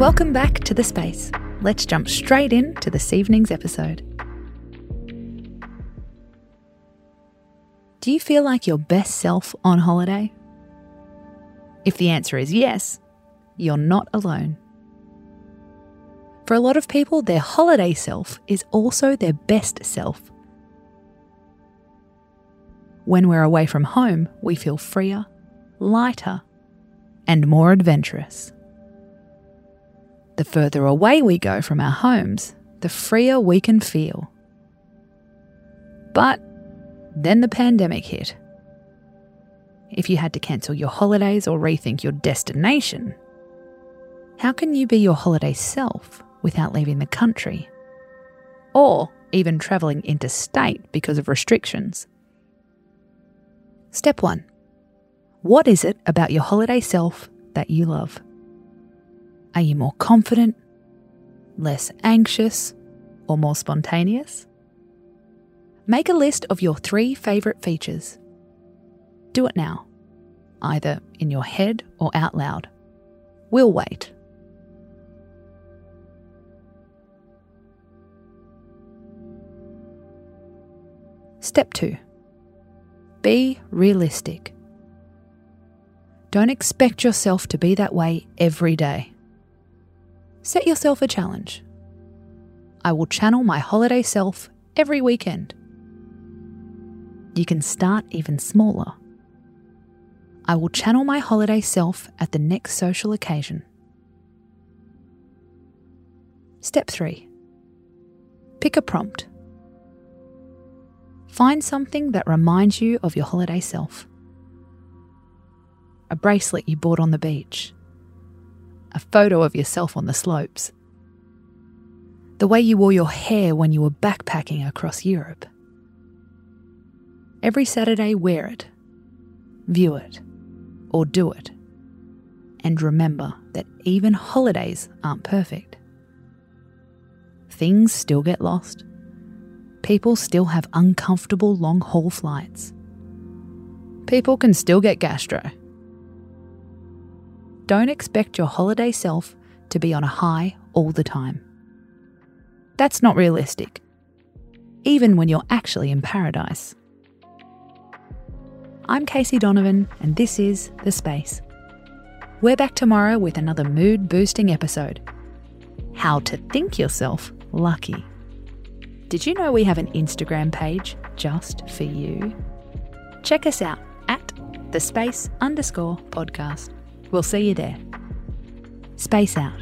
Welcome back to The Space. Let's jump straight in to this evening's episode. Do you feel like your best self on holiday? If the answer is yes, you're not alone. For a lot of people, their holiday self is also their best self. When we're away from home, we feel freer, lighter, and more adventurous. The further away we go from our homes, the freer we can feel. But then the pandemic hit. If you had to cancel your holidays or rethink your destination, how can you be your holiday self without leaving the country? Or even travelling interstate because of restrictions? Step 1 What is it about your holiday self that you love? Are you more confident, less anxious, or more spontaneous? Make a list of your three favourite features. Do it now, either in your head or out loud. We'll wait. Step 2 Be realistic. Don't expect yourself to be that way every day. Set yourself a challenge. I will channel my holiday self every weekend. You can start even smaller. I will channel my holiday self at the next social occasion. Step 3 Pick a prompt. Find something that reminds you of your holiday self. A bracelet you bought on the beach. A photo of yourself on the slopes. The way you wore your hair when you were backpacking across Europe. Every Saturday, wear it, view it, or do it. And remember that even holidays aren't perfect. Things still get lost people still have uncomfortable long haul flights. People can still get gastro. Don't expect your holiday self to be on a high all the time. That's not realistic, even when you're actually in paradise. I'm Casey Donovan, and this is The Space. We're back tomorrow with another mood boosting episode How to Think Yourself Lucky. Did you know we have an Instagram page just for you? Check us out at the space underscore podcast. We'll see you there. Space out.